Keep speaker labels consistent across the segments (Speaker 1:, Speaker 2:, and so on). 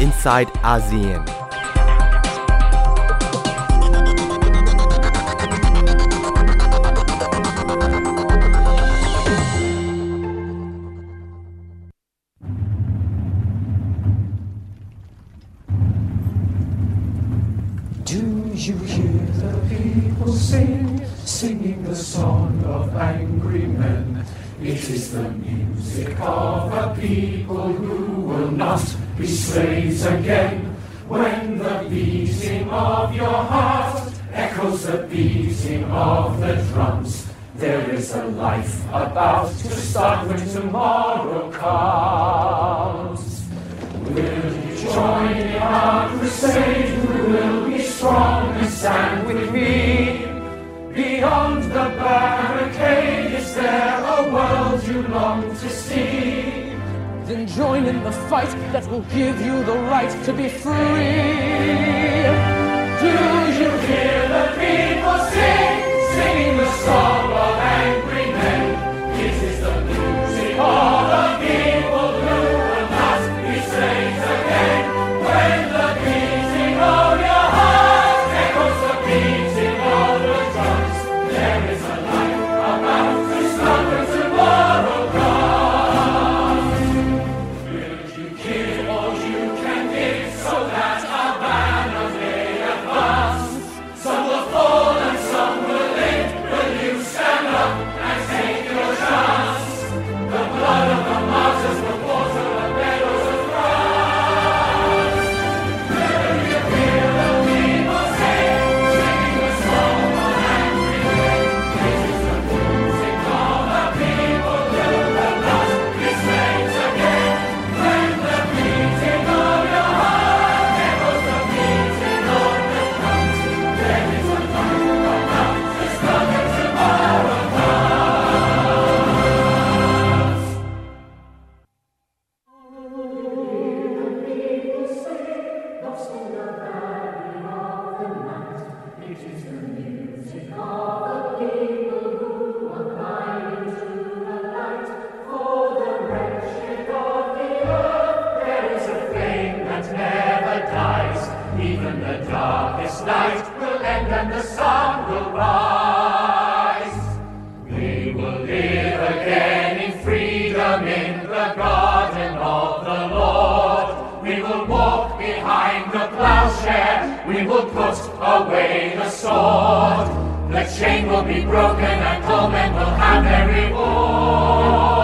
Speaker 1: inside ASEAN.
Speaker 2: Do you hear the people sing, singing the song of angry men? It is the music of a people who be slaves again. When the beating of your heart echoes the beating of the drums, there is a life about to start when tomorrow comes. Will you join in our crusade? Who will be strong and stand with me? Beyond
Speaker 3: In the fight that will give you the right to be free.
Speaker 2: Do you hear the people sing, singing the song of angry men? It is the music of the people away the sword. The chain will be broken and all men will have their reward.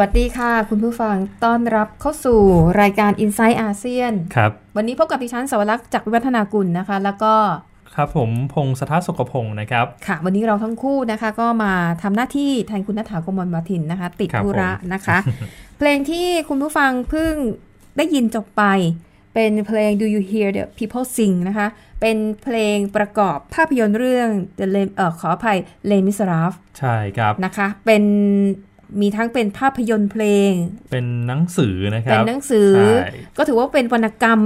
Speaker 4: วัสดีค่ะ คุณผู้ฟังต้อนรับเข้าสู่รายการ i n s i ซต์อาเซียน
Speaker 5: ครับ
Speaker 4: วันนี้พบกับดิฉันสวรักษ์จากวิวัฒนากุลนะคะ แล้วก็
Speaker 5: ครับผมพงศธรสกพงศ์นะครับ
Speaker 4: ค่ะ วันนี้เราทั้งคู่นะคะ ก็มาทำหน้าที่แทนคุณนัฐากมลมาทินนะคะ ติด
Speaker 5: ครับ
Speaker 4: ธุระ
Speaker 5: ผม
Speaker 4: นะคะ เพลงที่คุณผู้ฟังเพิ่งได้ยินจบไป เป็นเพลง Do You Hear the People Sing นะคะ เป็นเพลงประกอบภาพยนตร์เรื่อง The Lem เอ่อขออภัย Les Miserables
Speaker 5: ใช่ครับ
Speaker 4: นะคะ เป็น มีทั้งเป็นภาพยนตร์เพลง
Speaker 5: เป็นหนังสือนะค
Speaker 4: เป็
Speaker 5: รั
Speaker 4: น
Speaker 5: บ
Speaker 4: หนังสือ
Speaker 5: ใช่
Speaker 4: ก็ถือว่าเป็นวรรณกรรม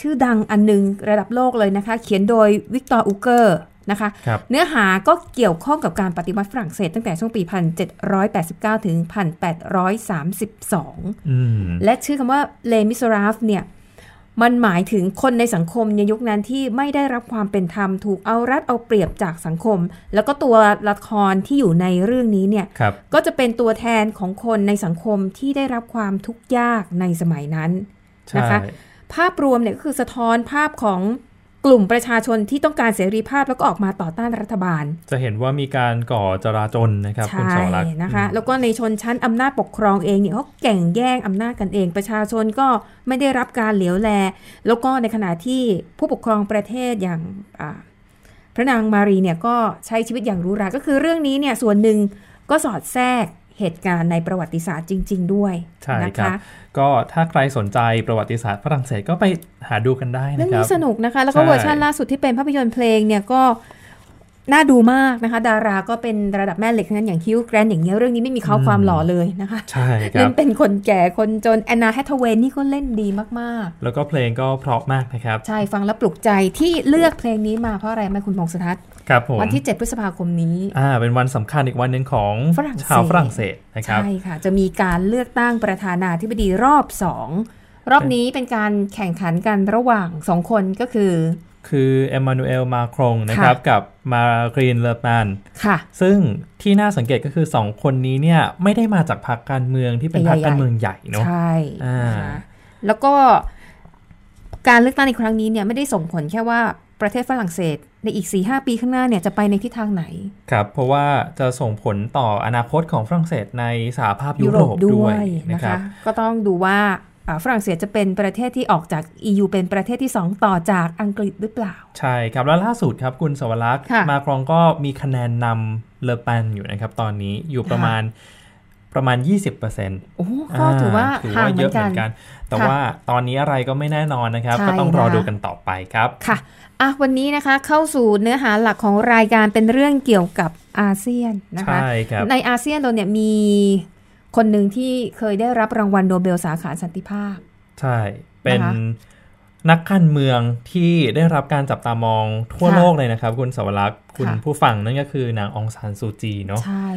Speaker 4: ชื่อดังอันหนึงระดับโลกเลยนะคะ เขียนโดยวิกตอร์อูเกอร์นะคะ
Speaker 5: ครับ
Speaker 4: เนื้อหาก็เกี่ยวข้องกับการปฏิวัติฝรั่งเศสตั้งแต่ช่วงปี 1789 ถึง 1832
Speaker 5: อืม
Speaker 4: และชื่อคำว่า Les Miserables เนี่ย มันหมายถึงคนในสังคมในยุคนั้นที่ไม่ได้รับความเป็นธรรมถูกเอารัดเอาเปรียบจากสังคม แล้วก็ตัวละครที่อยู่ในเรื่องนี้เนี่ย
Speaker 5: ครับ
Speaker 4: ก็จะเป็นตัวแทนของคนในสังคมที่ได้รับความทุกข์ยากในสมัยนั้น
Speaker 5: ใช่
Speaker 4: นะคะ ภาพรวมเนี่ยก็คือสะท้อนภาพของ กลุ่มประชาชนที่ต้องการเสรีภาพแล้วก็ออกมาต่อต้านรัฐบาล
Speaker 5: จะเห็นว่ามีการก่อจราจนนะครับคุณ
Speaker 4: ใช่
Speaker 5: สวรักษ์
Speaker 4: นะคะ แล้วก็ในชนชั้นอำนาจปกครองเองเนี่ยเขาแก่งแย่งอำนาจกันเอง ประชาชนก็ไม่ได้รับการเหลียวแล แล้วก็ในขณะที่ผู้ปกครองประเทศอย่างอ่าพระนางมารีเนี่ยก็ใช้ชีวิตอย่างหรูหราก็คือเรื่องนี้เนี่ยส่วนหนึ่งก็สอดแทรก เหตุการณ์ในประวัติศาสตร์จริง ๆ ด้วย
Speaker 5: ใช่
Speaker 4: นะ
Speaker 5: ครั
Speaker 4: คะ
Speaker 5: บก็ถ้าใครสนใจประวัติศาสตร์ฝรั่งเศสก็ไปหาดูกันได้
Speaker 4: เรื่อ
Speaker 5: นะ
Speaker 4: ง
Speaker 5: ครั
Speaker 4: นี้
Speaker 5: บ
Speaker 4: สนุกนะคะ แล้วก็
Speaker 5: ใช่
Speaker 4: เวอร์ชันล่าสุดที่เป็นภาพยนตร์เพลงเนี่ยก็ น่าดูมากนะคะ ดาราก็เป็นระดับแม่เหล็กทั้งนั้นอย่างฮิวแกรนอย่างเงี้ยเรื่องนี้ไม่มีเขาความหล่อเลยนะคะ
Speaker 5: ใช่ค
Speaker 4: เล่
Speaker 5: รับ
Speaker 4: นเป็นคนแก่คนจนแอนนาแฮทเวย์นี่ก็เล่นดีมาก
Speaker 5: แล้วก็เพลงก็เพราะมากนะครับ
Speaker 4: ๆใช่ฟังแล้วปลุกใจที่เลือกเพลงนี้มาเพราะอะไรไหมคุณพงศทัศน์
Speaker 5: ครับผม
Speaker 4: วันที่ 7 พฤษภาคมนี้
Speaker 5: อ่าเป็นวันสำคัญอีกวันหนึ่งของ
Speaker 4: ฝรั่งเศส
Speaker 5: ชาวฝรั่งเศสนะครับ
Speaker 4: ใช่ค่ะ จะมีการเลือกตั้งประธานาธิบดีรอบสองรอบนี้เป็นการแข่งขันกันระหว่างสองคนก็คือ
Speaker 5: คือเอมมานูเอลมาครงนะครับ กับมาครีนเลอแมน
Speaker 4: ค่ะ
Speaker 5: ซึ่งที่น่าสังเกตก็คือสองคนนี้เนี่ยไม่ได้มาจากพรรคการเมืองที่เป็นพรรคการเมืองใหญ่เนาะ
Speaker 4: ใช่
Speaker 5: อ่าน
Speaker 4: นะคะแล้วก็การเลือกตั้งในครั้งนี้เนี่ยไม่ได้ส่งผลแค่ว่าประเทศฝรั่งเศสในอีก 4-5 ปีข้างหน้าเนี่ยจะไปในทิศทางไหน
Speaker 5: ครับ เพราะว่าจะส่งผลต่ออนาคตของฝรั่งเศสในสหภาพยุโรปด้วยนะ
Speaker 4: นะ
Speaker 5: ครั
Speaker 4: คะ
Speaker 5: บ
Speaker 4: ก็ต้องดูว่าอ่า ฝรั่งเศสจะเป็นประเทศที่ออกจาก EU เป็นประเทศที่ 2 ต่อจากอังกฤษหรือเปล่า
Speaker 5: ใช่ครับ แล้วล่าสุดครับคุณสวรักษ์
Speaker 4: ค่ะ
Speaker 5: มาครองก็มีคะแนนนำเลอแปนอยู่นะครับ ตอนนี้อยู่ประมาณประมาณ 20%
Speaker 4: โอ้ก็ถือว่า
Speaker 5: ถือ
Speaker 4: ห่าง
Speaker 5: ว่า
Speaker 4: เห
Speaker 5: เย
Speaker 4: มือ
Speaker 5: อะ
Speaker 4: น
Speaker 5: เห
Speaker 4: กั
Speaker 5: มือนนกัน แต่ว่าตอนนี้อะไรก็ไม่แน่นอนนะครับ
Speaker 4: ใช่
Speaker 5: ก็ต้องรอ
Speaker 4: นะคะ
Speaker 5: ดูกันต่อไปครับ
Speaker 4: ค่ะอะวันนี้นะคะเข้าสู่เนื้อหาหลักของรายการเป็นเรื่องเกี่ยวกับอาเซียนนะคะ
Speaker 5: ใช่ครับ
Speaker 4: ในอาเซียนเราเนี่ยมี คนหนึ่งที่เคยได้รับรางวัลโนเบลสาขาสันติภาพ
Speaker 5: ใช่ เป็น
Speaker 4: นะคะ
Speaker 5: นักการเมืองที่ได้รับการจับตามองทั่ว
Speaker 4: ค่ะ
Speaker 5: โลกเลยนะครับ คุณสวรักษ์คุณ
Speaker 4: ค่ะ
Speaker 5: ผู้ฟังนั่นก็คือนางองซานซูจีเนาะ
Speaker 4: ใช่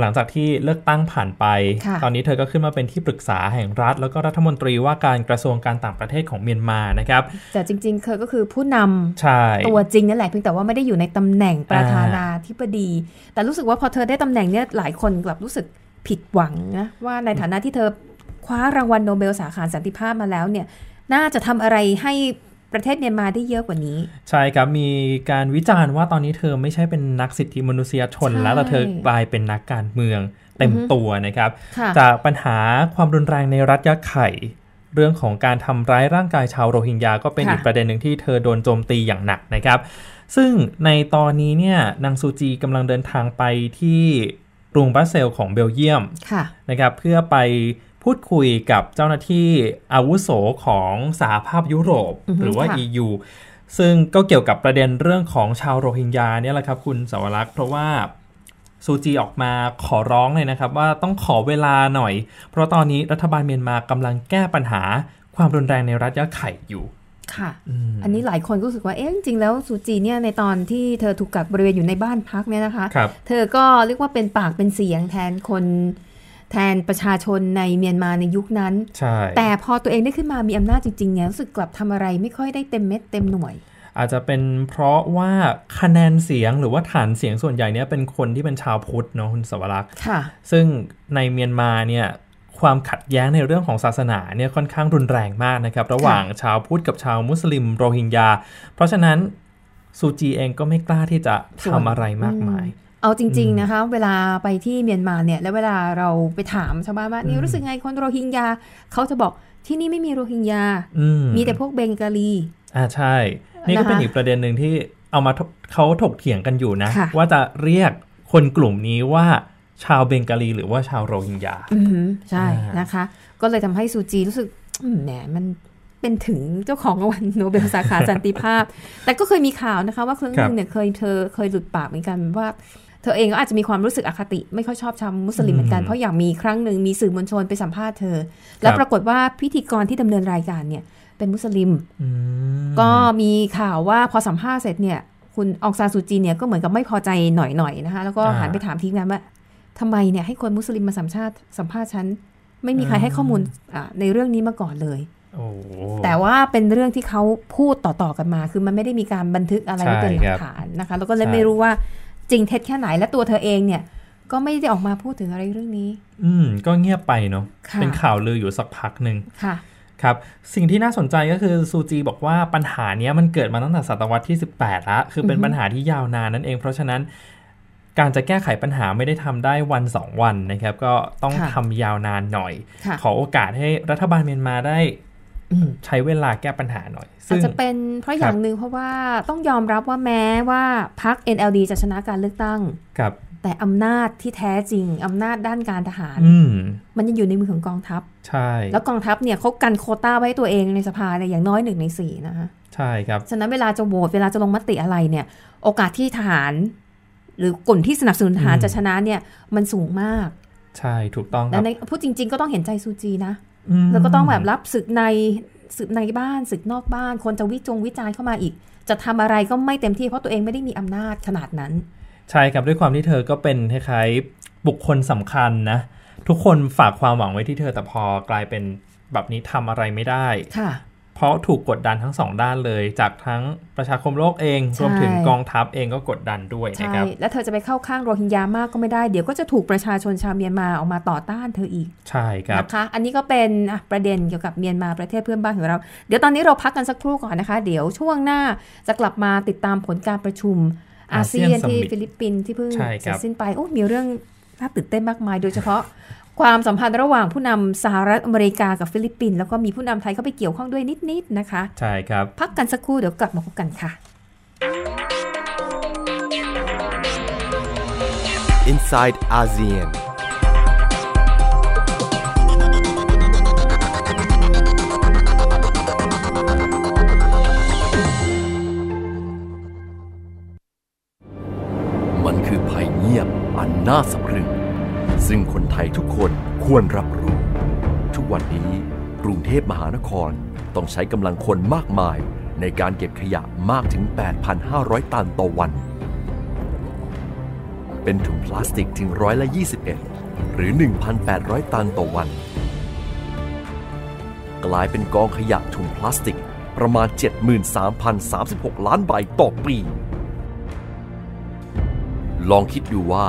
Speaker 5: หลังจากที่เลือกตั้งผ่านไป
Speaker 4: ค่ะ
Speaker 5: ตอนนี้เธอก็ขึ้นมาเป็นที่ปรึกษาแห่งรัฐ แล้วก็รัฐมนตรีว่าการกระทรวงการต่างประเทศของเมียนมานะครับ
Speaker 4: แต่จริงๆเคยก็คือผู้นำ
Speaker 5: ใช่
Speaker 4: ตัวจริงนั่นแหละเพียงแต่ว่าไม่ได้อยู่ในตำแหน่งประธานาธิบดี แต่รู้สึกว่าพอเธอได้ตำแหน่งเนี้ยหลายคนกลับรู้สึก ผิดหวังนะว่าในฐานะที่เธอคว้ารางวัลโนเบลสาขาสันติภาพมาแล้วเนี่ย น่าจะทำอะไรให้ประเทศเมียนมาได้เยอะกว่านี้
Speaker 5: ใช่ครับ มีการวิจารณ์ว่าตอนนี้เธอไม่ใช่เป็นนักสิทธิมนุษยชน
Speaker 4: ใช่
Speaker 5: แล้วแต่เธอกลายเป็นนักการเมืองเต็ม
Speaker 4: อือฮึ
Speaker 5: ตัวนะครับ
Speaker 4: ค่ะ
Speaker 5: จากปัญหาความรุนแรงในรัฐยะไข่ เรื่องของการทำร้ายร่างกายชาวโรฮิงญาก็เป็น
Speaker 4: ค่ะ
Speaker 5: อีกประเด็นหนึ่งที่เธอโดนโจมตีอย่างหนักนะครับ ซึ่งในตอนนี้เนี่ยนางซูจีกำลังเดินทางไปที่ กรุงบรัสเซลส์ของเบลเยียม
Speaker 4: ค่ะ
Speaker 5: นะครับเพื่อไปพูดคุยกับเจ้าหน้าที่อาวุโสของสหภาพยุโรป
Speaker 4: อือฮึ
Speaker 5: หรือว่า
Speaker 4: ค่ะ
Speaker 5: EU ซึ่งก็เกี่ยวกับประเด็นเรื่องของชาวโรฮิงญาเนี่ยแหละครับคุณสวรักษ์เพราะว่าซูจีออกมาขอร้องเลยนะครับ ว่าต้องขอเวลาหน่อย เพราะตอนนี้รัฐบาลเมียนมากำลังแก้ปัญหาความรุนแรงในรัฐยะไข่อยู่
Speaker 4: ค่ะ
Speaker 5: อืม
Speaker 4: อันนี้หลายคนก็รู้สึกว่าเอ๊ะจริงๆแล้วซูจีเนี่ยในตอนที่เธอถูกกักบริเวณอยู่ในบ้านพักเนี่ยนะคะ
Speaker 5: ครับ
Speaker 4: เธอก็เรียกว่าเป็นปากเป็นเสียงแทนคนแทนประชาชนในเมียนมาในยุคนั้น
Speaker 5: ใช่
Speaker 4: แต่พอตัวเองได้ขึ้นมามีอำนาจจริงๆเนี่ยรู้สึกกลับทำอะไรไม่ค่อยได้เต็มเม็ดเต็มหน่วย
Speaker 5: อาจจะเป็นเพราะว่าคะแนนเสียงหรือว่าฐานเสียงส่วนใหญ่เนี่ยเป็นคนที่เป็นชาวพุทธเนาะคุณสวรักษ์
Speaker 4: ค่ะ
Speaker 5: ซึ่งในเมียนมาเนี่ย ความขัดแย้งในเรื่องของศาสนาเนี่ยค่อนข้างรุนแรงมากนะครับ ระหว่างชาวพุทธกับชาวมุสลิมโรฮิงญา เพราะฉะนั้นซูจีเองก็ไม่กล้าที่จะ
Speaker 4: ส่วน
Speaker 5: ทำอะไรมากมาย
Speaker 4: เอาจริง ๆ นะคะ เวลาไปที่เมียนมาเนี่ย แล้วเวลาเราไปถามชาวบ้านว่านี่รู้สึกไงคนโรฮิงญาเขาจะบอกที่นี่ไม่มีโรฮิงญา
Speaker 5: อืม
Speaker 4: มีแต่พวกเบงกาลี
Speaker 5: อ่าใช่ นี่ก็
Speaker 4: นะคะ
Speaker 5: เป็นอีกประเด็นหนึ่งที่เอามาถกเขาถกเถียงกันอยู่นะ
Speaker 4: ค่ะ
Speaker 5: ว่าจะเรียกคนกลุ่มนี้ว่า ชาวเบงกาลีหรือว่าชาวโรฮิงญา
Speaker 4: อือหือใช่
Speaker 5: อ่าน
Speaker 4: นะคะ ก็เลยทำให้ซูจีรู้สึกอืมแหมมันเป็นถึงเจ้าของรางวัลโนเบลสาขาสันติภาพ แต่ก็เคยมีข่าวนะคะ ว่าครั้งหนึงเนี่ยเคยเธอเคยหลุดปากเหมือนกันว่าเธอเองก็อาจจะมีความรู้สึกอคติ ไม่ค่อยชอบชาวมุสลิมเหมือนกัน
Speaker 5: อืม
Speaker 4: เพราะอย่างมีครั้งหนึ่งมีสื่อมวลชนไปสัมภาษณ์เธอ แล้ว
Speaker 5: ครับ
Speaker 4: ปรากฏว่าพิธีกรที่ดำเนินรายการเนี่ย เป็นมุสลิม
Speaker 5: อืม
Speaker 4: ก็มีข่าวว่าพอสัมภาษณ์เสร็จเนี่ย คุณอองซานซูจีเนี่ยก็เหมือนกับไม่พอใจหน่อยๆนะคะ แล้วก็
Speaker 5: อ่า
Speaker 4: หันไปถามทีมงานว่า ทำไมเนี่ยให้คนมุสลิมมาสัมภาษณ์สัมภาษณ์ฉันไม่มีใคร
Speaker 5: อืม
Speaker 4: ให้ข้อมูลอ่าในเรื่องนี้มาก่อนเลย
Speaker 5: โอ้
Speaker 4: แต่ว่าเป็นเรื่องที่เขาพูดต่อๆกันมา คือมันไม่ได้มีการบันทึกอะไรไว้เป็นหลั
Speaker 5: ใช่ครั
Speaker 4: ก
Speaker 5: บ
Speaker 4: ฐานนะคะ แล้วก็เลย
Speaker 5: ใช่
Speaker 4: ไม่รู้ว่าจริงเท็จแค่ไหนและตัวเธอเองเนี่ย ก็ไม่ได้ออกมาพูดถึงอะไรเรื่องนี้
Speaker 5: อืม ก็เงียบไปเนาะ
Speaker 4: ค่ะ
Speaker 5: เป็นข่าวลืออยู่สักพักหนึ่ง
Speaker 4: ค่ะ
Speaker 5: ครับสิ่งที่น่าสนใจก็คือซูจีบอกว่าปัญหาเนี้ยมันเกิดมาตั้งแต่ศตวรรษที่ 18ละคือเป็นปัญหาที่ยาวนานนั่นเอง เพราะฉะนั้น การจะแก้ไขปัญหาไม่ได้ทำได้วันสองวันนะครับ ก็ต้อง
Speaker 4: ค่ะ
Speaker 5: ทำยาวนานหน่อย
Speaker 4: ค่ะ
Speaker 5: ขอโอกาสให้รัฐบาลเมียนมาได้
Speaker 4: อืม
Speaker 5: ใช้เวลาแก้ปัญหาหน่อย
Speaker 4: อาจ
Speaker 5: ซึ่ง
Speaker 4: จะเป็นเพราะอย่างหนึ่งเพราะว่าต้องยอมรับว่าแม้ว่าพรรค NLD จะชนะการเลือกตั้ง
Speaker 5: กับ
Speaker 4: แต่อำนาจที่แท้จริง อำนาจด้านการทหาร
Speaker 5: อืม
Speaker 4: มันยังอยู่ในมือของกองทัพ
Speaker 5: ใช่
Speaker 4: แล้วกองทัพเนี่ยเขากันโควต้าไว้ให้ตัวเองในสภาเนี่ยอย่างน้อยหนึ่งในสี่นะคะ
Speaker 5: ใช่ครับ
Speaker 4: ฉะนั้นเวลาจะโหวตเวลาจะลงมติอะไรเนี่ย โอกาสที่ทหาร หรือกลุ่มที่สนับสนุนทหาร
Speaker 5: อืม
Speaker 4: จะชนะเนี่ย มันสูงมาก
Speaker 5: ใช่ถูกต้องค
Speaker 4: และ
Speaker 5: รับ
Speaker 4: ในพูดจริง ๆ ก็ต้องเห็นใจซูจีนะ
Speaker 5: ม
Speaker 4: แล้วก็ต้องแบบรับศึกในศึกในบ้านศึกนอกบ้าน คนจะวิจงวิจารณ์เข้ามาอีก จะทำอะไรก็ไม่เต็มที่เพราะตัวเองไม่ได้มีอำนาจขนาดนั้น
Speaker 5: ใช่ครับด้วยความที่เธอก็เป็นคล้ายๆบุคคลสำคัญนะ ทุกคนฝากความหวังไว้ที่เธอแต่พอกลายเป็นแบบนี้ทำอะไรไม่ได้
Speaker 4: ค่ะ
Speaker 5: เพราะถูกกดดันทั้งสองด้านเลย จากทั้งประชาคมโลกเอง
Speaker 4: ใช่
Speaker 5: รวมถึงกองทัพเองก็กดดันด้วยนะ
Speaker 4: ใช่
Speaker 5: ครับ
Speaker 4: แล้วเธอจะไปเข้าข้างโรฮิงญามากก็ไม่ได้ เดี๋ยวก็จะถูกประชาชนชาวเมียนมาออกมาต่อต้านเธออีก
Speaker 5: ใช่ครับ
Speaker 4: นะคะ อันนี้ก็เป็นอะประเด็นเกี่ยวกับเมียนมาประเทศเพื่อนบ้านของเรา เดี๋ยวตอนนี้เราพักกันสักครู่ก่อนนะคะ เดี๋ยวช่วงหน้าจะกลับมาติดตามผลการประชุมอาเซียน
Speaker 5: ASEAN
Speaker 4: ที่
Speaker 5: Summit
Speaker 4: ฟิลิปปินส์ที่เพิ่ง
Speaker 5: ใช่ค
Speaker 4: เส
Speaker 5: รั
Speaker 4: ร็
Speaker 5: บ
Speaker 4: จสิ้นไปโอ้มีเรื่องน่าตื่นเต้นมากมาย โดยเฉพาะ ความสัมพันธ์ระหว่างผู้นำสหรัฐอเมริกากับฟิลิปปินส์แล้วก็มีผู้นำไทยเข้าไปเกี่ยวข้องด้วยนิดๆนะคะ
Speaker 5: ใช่ครับ
Speaker 4: พักกันสักครู่เดี๋ยวกลับมาพบกันค่ะ
Speaker 1: inside ASEAN. –มันคือภัยเงียบอันน่าสะพรึง ซึ่งคนไทยทุกคนควรรับรู้ ทุกวันนี้กรุงเทพมหานครต้องใช้กำลังคนมากมายในการเก็บขยะมากถึง 8,500 ตันต่อวัน เป็นถุงพลาสติกถึงร้อยละ21 หรือ 1,800 ตันต่อวัน กลายเป็นกองขยะถุงพลาสติกประมาณ 73,036 ล้านใบต่อปี ลองคิดดูว่า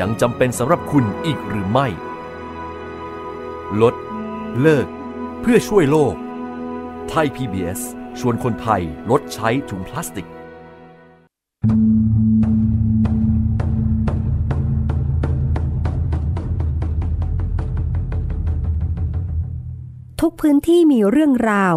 Speaker 1: ยังจำเป็นสำหรับคุณอีกหรือไม่ ลด เลิก เพื่อช่วยโลก ไทย PBS ชวนคนไทยลดใช้ถุงพลาสติก
Speaker 6: ทุกพื้นที่มีเรื่องราว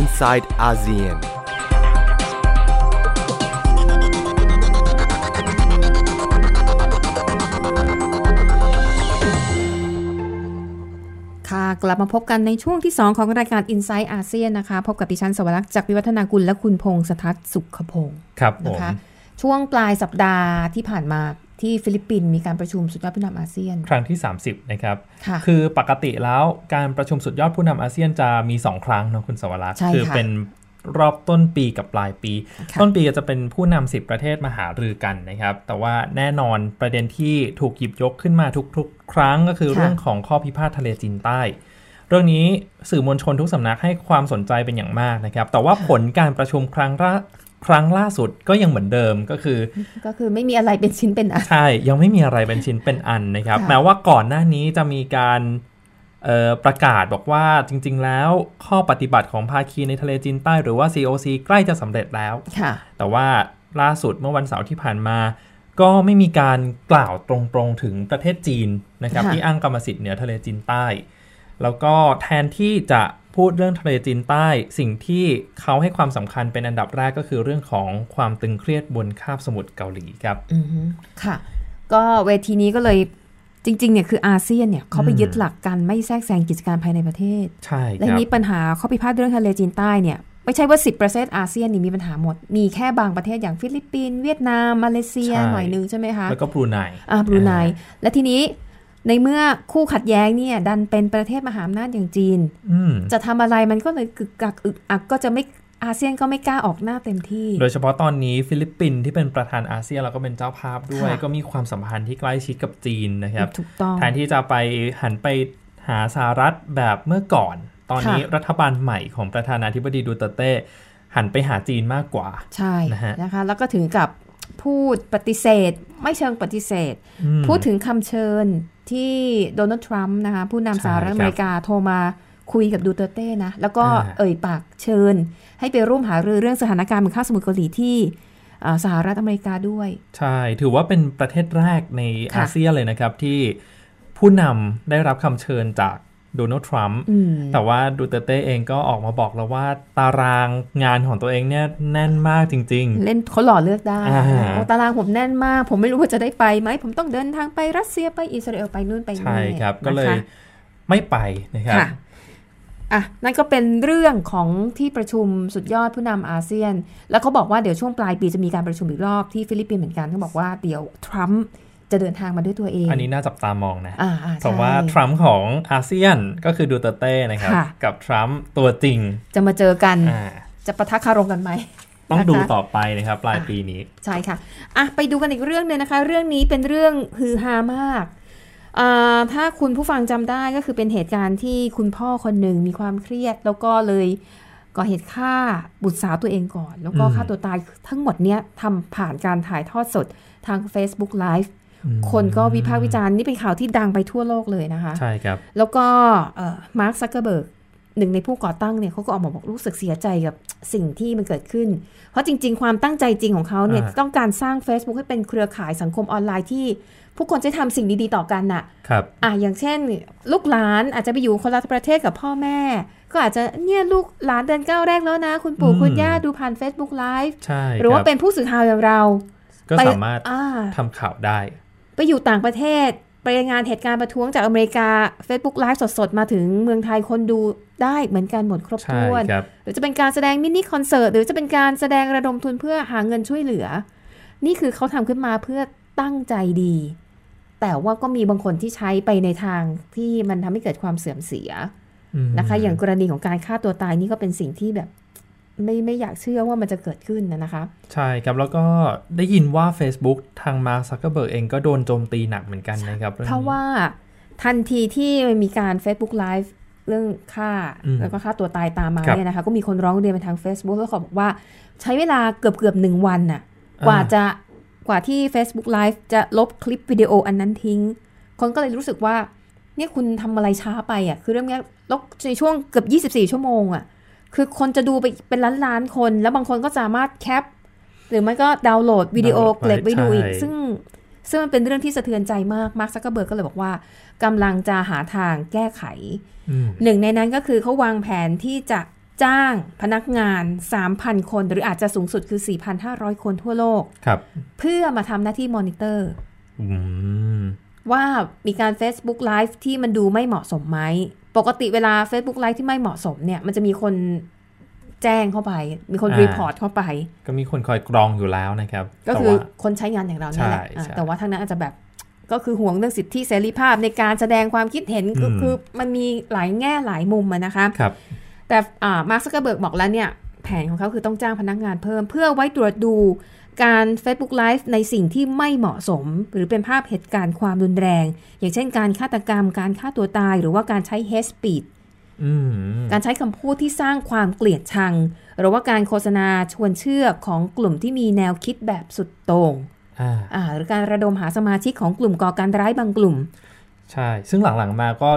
Speaker 1: inside ASEAN.
Speaker 4: ค่ะกลับมาพบกันในช่วงที่ 2 ของรายการ Inside อาเซียนนะคะ พบกับดิฉันสวรักษ์จากวิวัฒนากุลและคุณพงษ์สทัศน์สุขพงศ์
Speaker 5: ครับผ
Speaker 4: นะ
Speaker 5: ม
Speaker 4: คะช่วงปลายสัปดาห์ที่ผ่านมา ที่ฟิลิปปินส์มีการประชุมสุดยอดผู้นำอาเซียน
Speaker 5: ครั้งที่ 30 นะครับ
Speaker 4: ค่ะ
Speaker 5: คือปกติแล้วการประชุมสุดยอดผู้นำอาเซียนจะมี 2 ครั้งเนอะคุณสวรักษ์
Speaker 4: ใช่ค่ะ
Speaker 5: คืเป็นรอบต้นปีกับปลายปี
Speaker 4: ค่ะ
Speaker 5: ต้นปีก็จะเป็นผู้นำสิบประเทศมาหารือกันนะครับ แต่ว่าแน่นอนประเด็นที่ถูกหยิบยกขึ้นมาทุกๆ ครั้งก็คือเรื่องของข้อพิพาททะเลจีนใต้ เรื่องนี้สื่อมวลชนทุกสำนักให้ความสนใจเป็นอย่างมากนะครับ แต่ว่าผลการประชุมครั้งล่า ครั้งล่าสุดก็ยังเหมือนเดิมก็คือ
Speaker 4: ก็คือไม่มีอะไรเป็นชิ้นเป็นอัน
Speaker 5: ใช่ ยังไม่มีอะไรเป็นชิ้นเป็นอันนะครับ
Speaker 4: ค่ะ
Speaker 5: แม้ว่าก่อนหน้านี้จะมีการเอ่อประกาศบอกว่าจริง ๆ แล้วข้อปฏิบัติของภาคีในทะเลจีนใต้หรือว่า COC ใกล้จะสำเร็จแล้ว
Speaker 4: ค่ะ
Speaker 5: แต่ว่าล่าสุดเมื่อวันเสาร์ที่ผ่านมา ก็ไม่มีการกล่าวตรงๆถึงประเทศจีนนะครับ
Speaker 4: ค่ะ
Speaker 5: ที่อ้างกรรมสิทธิ์เหนือทะเลจีนใต้ แล้วก็แทนที่จะ พูดเรื่องทะเลจีนใต้ สิ่งที่เขาให้ความสำคัญเป็นอันดับแรกก็คือเรื่องของความตึงเครียดบนคาบสมุทรเกาหลีครับ
Speaker 4: อือฮึค่ะ ก็เวทีนี้ก็เลยจริงๆเนี่ยคืออาเซียนเนี่ยเขาไป
Speaker 5: อืม
Speaker 4: ยึดหลักการไม่แทรกแซงกิจการภายในประเทศ
Speaker 5: ใช่
Speaker 4: และ
Speaker 5: ครับ
Speaker 4: นี้ปัญหาข้อพิพาทเรื่องทะเลจีนใต้เนี่ยไม่ใช่ว่า 10ประเทศอาเซียนนี่มีปัญหาหมด มีแค่บางประเทศอย่างฟิลิปปินส์เวียดนาม มาเลเซีย
Speaker 5: ใช่
Speaker 4: หน่อยนึงใช่ไหมคะ
Speaker 5: แล้วก็บรูไน
Speaker 4: อ่าบรูไนและทีนี้ ในเมื่อคู่ขัดแย้งเนี่ย ดันเป็นประเทศมหาอำนาจอย่างจีน
Speaker 5: อืม
Speaker 4: จะทำอะไรมันก็เลยกึกกักอึกอักก็จะไม่อาเซียนก็ไม่กล้าออกหน้าเต็มที่
Speaker 5: โดยเฉพาะตอนนี้ฟิลิปปินส์ที่เป็นประธานอาเซียนแล้วก็เป็นเจ้าภาพด้วย
Speaker 4: ค่ะ
Speaker 5: ก็มีความสัมพันธ์ที่ใกล้ชิดกับจีนนะครับ
Speaker 4: ถูกต้อง
Speaker 5: แทนที่จะไปหันไปหาสหรัฐแบบเมื่อก่อน ตอนนี้
Speaker 4: ค่ะ
Speaker 5: รัฐบาลใหม่ของประธานาธิบดีดูเตอร์เต้หันไปหาจีนมากกว่า
Speaker 4: ใช่
Speaker 5: นะฮะ
Speaker 4: นะคะ แล้วก็ถึงกับ พูดปฏิเสธ ไม่เชิงปฏิเสธ
Speaker 5: อืม
Speaker 4: พูดถึงคำเชิญที่โดนัลด์ทรัมป์นะคะผู้นำสหรัฐ
Speaker 5: ใช่ครับ
Speaker 4: อเมริกาโทรมาคุยกับดูเตอร์เต้นะ แล้วก็
Speaker 5: อ่า
Speaker 4: เอ่ยปากเชิญ ให้ไปร่วมหารือเรื่องสถานการณ์บนคาบสมุทรเกาหลีที่อ่าสหรัฐอเมริกาด้วย
Speaker 5: ใช่ ถือว่าเป็นประเทศแรกใน
Speaker 4: ค่ะ
Speaker 5: อาเซียนเลยนะครับที่ผู้นำได้รับคำเชิญจาก โดนัลด์ทรัมป์
Speaker 4: อืม
Speaker 5: แต่ว่าดูเตอร์เต้เองก็ออกมาบอกแล้วว่าตารางงานของตัวเองเนี่ยแน่นมากจริง
Speaker 4: เล่นเขาหล่อเลือกได้
Speaker 5: อ่า
Speaker 4: โอ้ตารางผมแน่นมาก ผมไม่รู้ว่าจะได้ไปไหม ผมต้องเดินทางไปรัสเซียไปอิสราเอลไปนู่นไป
Speaker 5: ๆ
Speaker 4: นี่
Speaker 5: ใช่ครับ ก็เลย
Speaker 4: นะคะ
Speaker 5: ไม่ไปนะครับ
Speaker 4: ค่ะอะนั่นก็เป็นเรื่องของที่ประชุมสุดยอดผู้นำอาเซียน แล้วเขาบอกว่าเดี๋ยวช่วงปลายปีจะมีการประชุมอีกรอบที่ฟิลิปปินส์เหมือนกันเขาบอกว่าเดี๋ยวทรัมป์ จะเดินทางมาด้วยตัวเอง
Speaker 5: อันนี้น่าจับตามองนะ
Speaker 4: อ่าอ่า
Speaker 5: เพราะว่า
Speaker 4: ใช่
Speaker 5: ทรัมป์ของอาเซียนก็คือดูเตอร์เต้นะครับ
Speaker 4: ค่ะ
Speaker 5: กับทรัมป์ตัวจริง
Speaker 4: จะมาเจอกัน
Speaker 5: อ่า
Speaker 4: จะปะทะคารมกันไหม
Speaker 5: ต้องดู
Speaker 4: นะคะ
Speaker 5: ต่อไปนะครับปลายปีนี้
Speaker 4: ใช่ค่ะอะไปดูกันอีกเรื่องหนึงนะคะ เรื่องนี้เป็นเรื่องฮือฮามากอ่าถ้าคุณผู้ฟังจำได้ก็คือเป็นเหตุการณ์ที่คุณพ่อคนหนึ่งมีความเครียด แล้วก็เลยก่อเหตุฆ่าบุตรสาวตัวเองก่อน แล้วก็
Speaker 5: อืม
Speaker 4: ฆ่าตัวตายทั้งหมดเนี้ยทำผ่านการถ่ายทอดสดทาง Facebook Live
Speaker 5: อืม
Speaker 4: คนก็วิพากษ์วิจารณ์นี่เป็นข่าวที่ดังไปทั่วโลกเลยนะคะ
Speaker 5: ใช่ครับ
Speaker 4: แล้วก็มาร์คซักเกอร์เบิร์กหนึ่งในผู้ก่อตั้งเนี่ยเขาก็ออกมาบอกรู้สึกเสียใจกับสิ่งที่มันเกิดขึ้น เพราะจริง ๆ ความตั้งใจจริงของเขาเนี่ย
Speaker 5: อ่า
Speaker 4: ต้องการสร้าง Facebook ให้เป็นเครือข่ายสังคมออนไลน์ที่ ผู้คนจะทำสิ่งดีๆต่อกันน่ะ
Speaker 5: ครับ
Speaker 4: อะอย่างเช่น ลูกหลานอาจจะไปอยู่คนละประเทศกับพ่อแม่ ก็อาจจะเนี่ยลูกหลานเดินก้าวแรกแล้วนะ คุณปู่
Speaker 5: อืม
Speaker 4: คุณย่าดูผ่าน Facebook Live
Speaker 5: ใช่
Speaker 4: หรือว่า
Speaker 5: คบ
Speaker 4: เป็นผู้สื่อข่าวอย่างเรา
Speaker 5: ก็
Speaker 4: ไป
Speaker 5: สามารถ
Speaker 4: อ่า
Speaker 5: ทำข่าวได้
Speaker 4: ไปอยู่ต่างประเทศไปรายงานเหตุการณ์ประท้วงจากอเมริกา Facebook Live สดๆ มาถึงเมืองไทยคนดูได้เหมือนกันหมดครบ
Speaker 5: ใช่
Speaker 4: ถ้วน
Speaker 5: ครับ
Speaker 4: หรือจะเป็นการแสดงมินิคอนเสิร์ตหรือจะเป็นการแสดงระดมทุนเพื่อหาเงินช่วยเหลือ นี่คือเขาทำขึ้นมาเพื่อตั้งใจดี แต่ว่าก็มีบางคนที่ใช้ไปในทางที่มันทำให้เกิดความเสื่อมเสีย
Speaker 5: อืม
Speaker 4: นะคะ อย่างกรณีของการฆ่าตัวตายนี่ก็เป็นสิ่งที่แบบ ไม่ไม่อยากเชื่อว่ามันจะเกิดขึ้นนะนะคะ
Speaker 5: ใช่ครับ แล้วก็ได้ยินว่า Facebook ทางมาร์คซักเกอร์เบิร์กเองก็โดนโจมตีหนักเหมือนกันนะครับอง
Speaker 4: เพราะ
Speaker 5: นี้
Speaker 4: ว่าทันทีที่มีการ Facebook Live เรื่องฆ่า
Speaker 5: อืม
Speaker 4: แล้วก็ฆ่าตัวตายตามมา
Speaker 5: ครับ
Speaker 4: เนี่ยนะคะ ก็มีคนร้องเรียนไปทาง Facebook แล้วเขาบอกว่าใช้เวลาเกือบเกือบหนึ่งวันน่ะกว่าจะกว่าที่ Facebook Live จะลบคลิปวิดีโออันนั้นทิ้ง คนก็เลยรู้สึกว่าเนี่ยคุณทำอะไรช้าไปอะคือเรื่องเนี้ยลบในช่วงเกือบ 24 ชั่วโมงอะ คือคนจะดูไปเป็นล้านล้านๆคน แล้วบางคนก็สามารถแคป หรือไม่ก็ดาวน์โหลดวิดีโอ
Speaker 5: ดาวน์โหลด
Speaker 4: เก็บไว้ดูอีก
Speaker 5: ใช่
Speaker 4: ซึ่งซึ่งมันเป็นเรื่องที่สะเทือนใจมาก มาร์คซักเกอร์เบิร์กก็เลยบอกว่ากำลังจะหาทางแก้ไข
Speaker 5: อืม
Speaker 4: หนึ่งในนั้นก็คือเขาวางแผนที่จะจ้างพนักงาน 3,000 คน หรืออาจจะสูงสุดคือ 4,500 คนทั่วโลก
Speaker 5: ครับ
Speaker 4: เพื่อมาทำหน้าที่มอนิเตอร์
Speaker 5: อืม
Speaker 4: ว่ามีการ Facebook Live ที่มันดูไม่เหมาะสมไหม ปกติเวลา Facebook Live ที่ไม่เหมาะสมเนี่ย มันจะมีคนแจ้งเข้าไป มีคน
Speaker 5: อ่า
Speaker 4: report เข้าไป
Speaker 5: ก็มีคนคอยกรองอยู่แล้วนะครับ
Speaker 4: ก็
Speaker 5: แต่
Speaker 4: คือ
Speaker 5: ว่า
Speaker 4: คนใช้งานอย่างเราเนี่ยแหละ
Speaker 5: ใช่
Speaker 4: อะ
Speaker 5: ใช่
Speaker 4: แต่ว่าทางนั้นอาจจะแบบก็คือห่วงเรื่องสิทธิเสรีภาพในการแสดงความคิดเห็นก็
Speaker 5: อืม
Speaker 4: คือมันมีหลายแง่หลายมุมอะนะคะ
Speaker 5: ครับ
Speaker 4: แต่อ่ามาร์คซักเกอร์เบิร์กบอกแล้วเนี่ย แผนของเขาคือต้องจ้างพนักงานเพิ่ม เพื่อไว้ตรวจดู การ Facebook Live ในสิ่งที่ไม่เหมาะสม หรือเป็นภาพเหตุการณ์ความรุนแรง อย่างเช่นการฆาตกรรม การฆ่าตัวตาย หรือว่าการใช้ hate speech
Speaker 5: อืม
Speaker 4: การใช้คำพูดที่สร้างความเกลียดชัง หรือว่าการโฆษณาชวนเชื่อของกลุ่มที่มีแนวคิดแบบสุดโต่ง
Speaker 5: อ่า
Speaker 4: อ่าหรือการระดมหาสมาชิกของกลุ่มก่อการร้ายบางกลุ่ม
Speaker 5: ใช่ ซึ่งหลังๆมาก็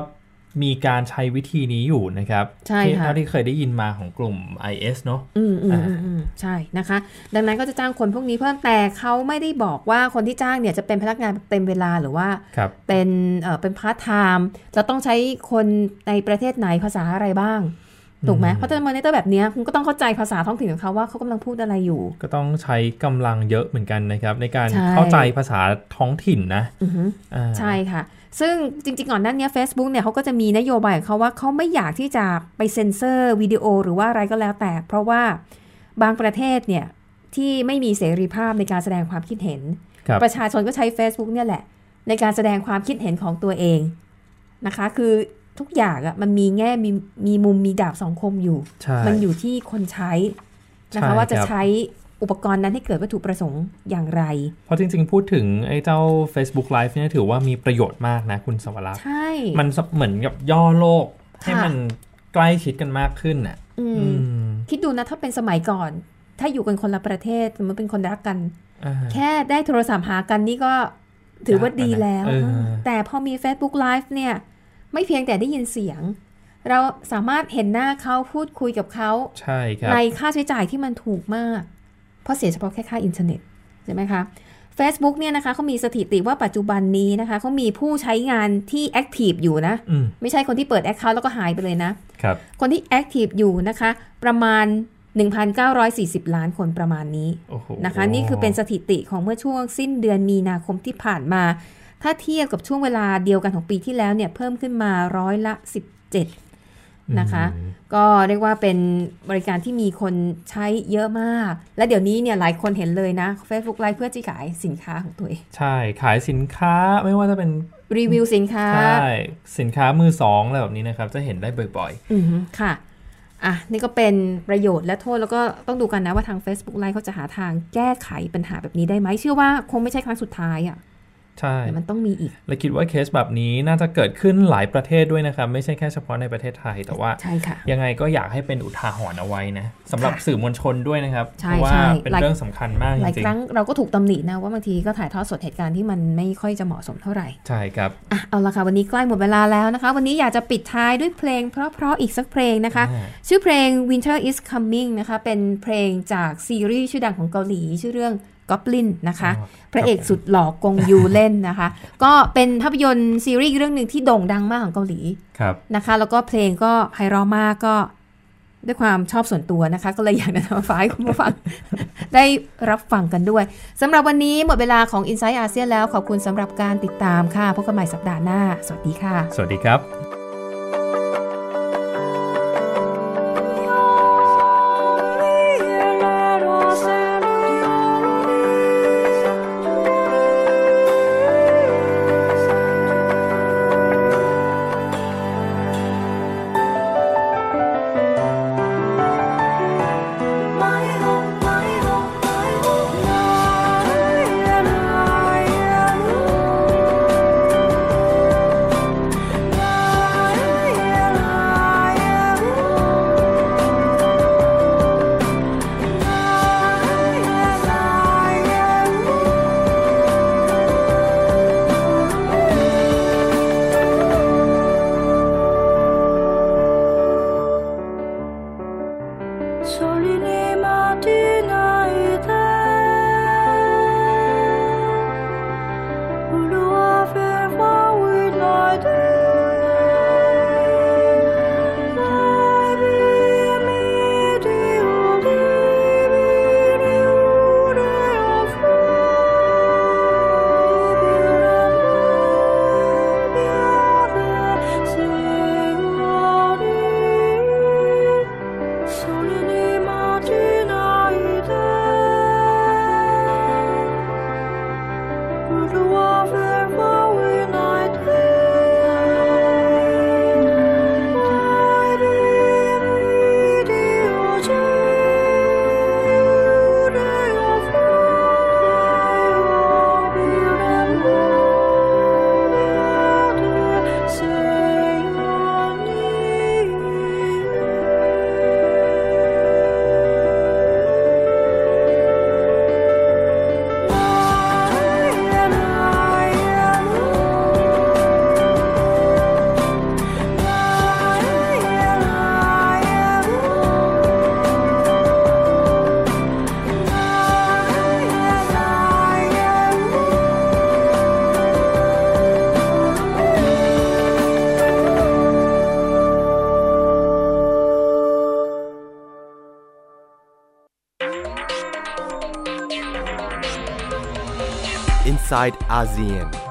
Speaker 5: มีการใช้วิธีนี้อยู่นะครับ
Speaker 4: ใช่
Speaker 5: ที่
Speaker 4: ค่ะ
Speaker 5: เท่าที่เคยได้ยินมาของกลุ่ม IS เนาะ
Speaker 4: อืมอืม
Speaker 5: อ่า
Speaker 4: อืมอืมใช่นะคะ ดังนั้นก็จะจ้างคนพวกนี้เพิ่มแต่เขาไม่ได้บอกว่าคนที่จ้างเนี่ยจะเป็นพนักงานเต็มเวลาหรือว่า
Speaker 5: ครับ
Speaker 4: เป็นเอ่อเป็นพาร์ทไทม์จะต้องใช้คนในประเทศไหนภาษาอะไรบ้าง ถูกไหม
Speaker 5: อืม
Speaker 4: เพราะถ้ามอนิเตอร์แบบเนี้ยคุณก็ต้องเข้าใจภาษาท้องถิ่นของเขาว่าเขากำลังพูดอะไรอยู่
Speaker 5: ก็ต้องใช้กำลังเยอะเหมือนกันนะครับ ในการ
Speaker 4: ใช่
Speaker 5: เข้าใจภาษาท้องถิ่นนะ
Speaker 4: อือฮึ
Speaker 5: อ่า
Speaker 4: ใช่ค่ะ ซึ่งจริงๆก่อนหน้านั้นเนี้ย Facebook เนี่ยเขาก็จะมีนโยบายของเขาว่าเขาไม่อยากที่จะไปเซ็นเซอร์วิดีโอหรือว่าอะไรก็แล้วแต่ เพราะว่าบางประเทศเนี่ยที่ไม่มีเสรีภาพในการแสดงความคิดเห็น
Speaker 5: ครับ
Speaker 4: ประชาชนก็ใช้ Facebook เนี่ยแหละ ในการแสดงความคิดเห็นของตัวเองนะคะ คือทุกอย่างอะมันมีแง่มีมีมุมมีดาบสองคมอยู่
Speaker 5: ใช่
Speaker 4: มันอยู่ที่คนใช้นะ
Speaker 5: ใช่
Speaker 4: คะว่าจะ
Speaker 5: ครับ
Speaker 4: ใช้ อุปกรณ์นั้นให้เกิดวัตถุประสงค์อย่างไร
Speaker 5: เพราะจริงๆ พูดถึงไอ้เจ้า Facebook Live เนี่ยถือว่ามีประโยชน์มากนะคุณสวรักษ์
Speaker 4: ใช่
Speaker 5: มันเหมือนกับย่อโลก ให้
Speaker 4: ค่ะ
Speaker 5: มันใกล้ชิดกันมากขึ้นน่ะ
Speaker 4: อืม
Speaker 5: อืม
Speaker 4: คิดดูนะถ้าเป็นสมัยก่อน ถ้าอยู่กันคนละประเทศสมมติเป็นคนรักกัน
Speaker 5: อ่า
Speaker 4: แค่ได้โทรศัพท์หากันนี่ก็ถือว่าดีแล้ว
Speaker 5: เออ
Speaker 4: แต่พอมี Facebook Live เนี่ยไม่เพียงแต่ได้ยินเสียง เราสามารถเห็นหน้าเขาพูดคุยกับเขา
Speaker 5: ใช่ครับ
Speaker 4: ในค่าใช้จ่ายที่มันถูกมาก เพราะเสียเฉพาะแค่ค่าอินเทอร์เน็ตใช่ไหมคะ Facebook เนี่ยนะคะเขามีสถิติว่าปัจจุบันนี้นะคะเขามีผู้ใช้งานที่ active อยู่นะ
Speaker 5: อืม
Speaker 4: ไม่ใช่คนที่เปิด account แล้วก็หายไปเลยนะ
Speaker 5: ครับ
Speaker 4: คนที่ active อยู่นะคะ ประมาณ 1,940 ล้านคนประมาณนี้
Speaker 5: โอ้โห
Speaker 4: นะคะ นี่คือเป็นสถิติของเมื่อช่วงสิ้นเดือนมีนาคมที่ผ่านมา ถ้าเทียบกับช่วงเวลาเดียวกันของปีที่แล้วเนี่ยเพิ่มขึ้นมาร้อยละ 17 นะคะ
Speaker 5: อืม
Speaker 4: ก็เรียกว่าเป็นบริการที่มีคนใช้เยอะมาก และเดี๋ยวนี้เนี่ยหลายคนเห็นเลยนะ Facebook Live เพื่อจะขายสินค้าของตัวเอง
Speaker 5: ใช่ขายสินค้าไม่ว่าจะเป็น
Speaker 4: รีวิวสินค้า
Speaker 5: ใช่สินค้ามือสองอะไรแบบนี้นะครับ จะเห็นได้บ่อย
Speaker 4: อือฮึค่ะอะนี่ก็เป็นประโยชน์และโทษแล้วก็ต้องดูกันนะว่าทาง Facebook Live เขาจะหาทางแก้ไขปัญหาแบบนี้ได้ไหมเชื่อว่าคงไม่ใช่ครั้งสุดท้ายอะ่ะ
Speaker 5: ๆ ใช่
Speaker 4: แต่มันต้องมีอีก
Speaker 5: และคิดว่าเคสแบบนี้น่าจะเกิดขึ้นหลายประเทศด้วยนะครับ ไม่ใช่แค่เฉพาะในประเทศไทย แต่ว่า
Speaker 4: ใช่ค่ะ
Speaker 5: ยังไงก็อยากให้เป็นอุทาหรณ์เอาไว้นะสำหรับ
Speaker 4: ค่ะ
Speaker 5: สื่อมวลชนด้วยนะครับ
Speaker 4: ใช่
Speaker 5: เพราะว่า
Speaker 4: ใช่
Speaker 5: เป็น
Speaker 4: หลาย
Speaker 5: เรื่องสำคัญมากจ
Speaker 4: หลาย
Speaker 5: ริ
Speaker 4: ค
Speaker 5: ง
Speaker 4: รั้งเราก็ถูกตำหนินะว่าบางทีก็ถ่ายทอดสดเหตุการณ์ที่มันไม่ค่อยจะเหมาะสมเท่าไหร่
Speaker 5: ๆใช่ครับ
Speaker 4: อะเอาละค่ะวันนี้ใกล้หมดเวลาแล้วนะคะ วันนี้อยากจะปิดท้ายด้วยเพลง เพราะๆอีกสักเพลงนะคะ
Speaker 5: อ่า
Speaker 4: ชื่อเพลง Winter is Coming นะคะเป็นเพลงจากซีรีส์ชื่อดังของเกาหลีชื่อเรื่อง Goblin นะคะ
Speaker 5: อ๋อ
Speaker 4: พระเอกสุดหล่อกงยูเล่นนะคะ ก็เป็นภาพยนตร์ซีรีส์เรื่องหนึ่งที่โด่งดังมากของเกาหลี
Speaker 5: ครับ
Speaker 4: นะคะ แล้วก็เพลงก็ไพเราะมากก็ด้วยความชอบส่วนตัวนะคะ ก็เลยอยากจะมาฝากให้คุณผู้ฟัง ได้รับฟังกันด้วยสำหรับวันนี้หมดเวลาของ i n s i ซต์อาเซียนแล้วขอบคุณสำหรับการติดตามค่ะพบกันใหม่สัปดาห์หน้า สวัสดีค่ะ
Speaker 5: สวัสดีครับ
Speaker 7: inside ASEAN.